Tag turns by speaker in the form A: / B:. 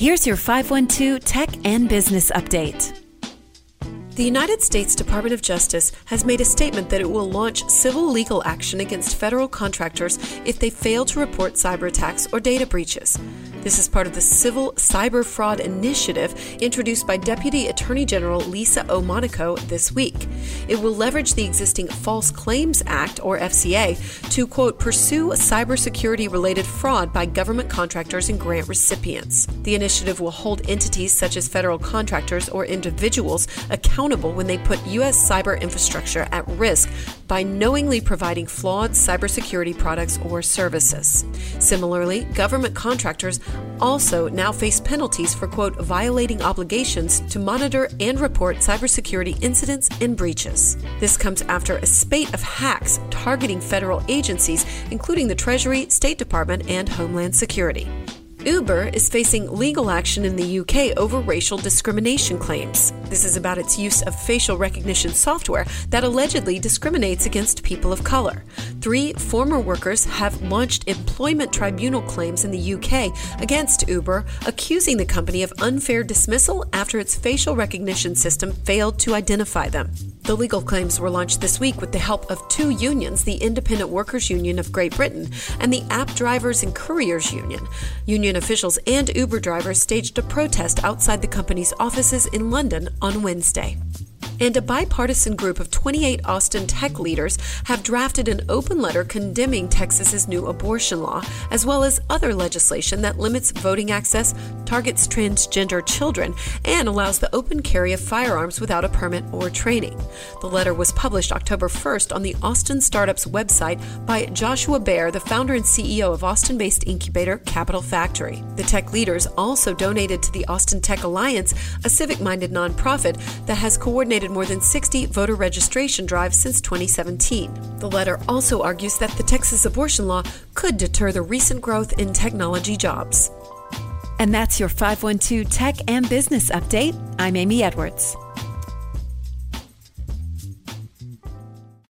A: Here's your 512 Tech and Business Update.
B: The United States Department of Justice has made a statement that it will launch civil legal action against federal contractors if they fail to report cyber attacks or data breaches. This is part of the Civil Cyber Fraud Initiative introduced by Deputy Attorney General Lisa O. Monaco this week. It will leverage the existing False Claims Act, or FCA, to, quote, pursue cybersecurity related fraud by government contractors and grant recipients. The initiative will hold entities such as federal contractors or individuals accountable when they put U.S. cyber infrastructure at risk by knowingly providing flawed cybersecurity products or services. Similarly, government contractors also now face penalties for, quote, violating obligations to monitor and report cybersecurity incidents and breaches. This comes after a spate of hacks targeting federal agencies, including the Treasury, State Department, and Homeland Security. Uber is facing legal action in the UK over racial discrimination claims. This is about its use of facial recognition software that allegedly discriminates against people of color. Three former workers have launched employment tribunal claims in the UK against Uber, accusing the company of unfair dismissal after its facial recognition system failed to identify them. The legal claims were launched this week with the help of two unions the Independent Workers Union of Great Britain and the App Drivers and Couriers Union. Union officials and Uber drivers staged a protest outside the company's offices in London on Wednesday and a bipartisan group of 28 Austin tech leaders have drafted an open letter condemning Texas's new abortion law, as well as other legislation that limits voting access, targets transgender children, and allows the open carry of firearms without a permit or training. The letter was published October 1st on the Austin Startups website by Joshua Baer, the founder and CEO of Austin based incubator Capital Factory. The tech leaders also donated to the Austin Tech Alliance, a civic minded nonprofit that has coordinated more than 60 voter registration drives since 2017. The letter also argues that the Texas abortion law could deter the recent growth in technology jobs.
A: And that's your 512 Tech and Business Update. I'm Amy Edwards.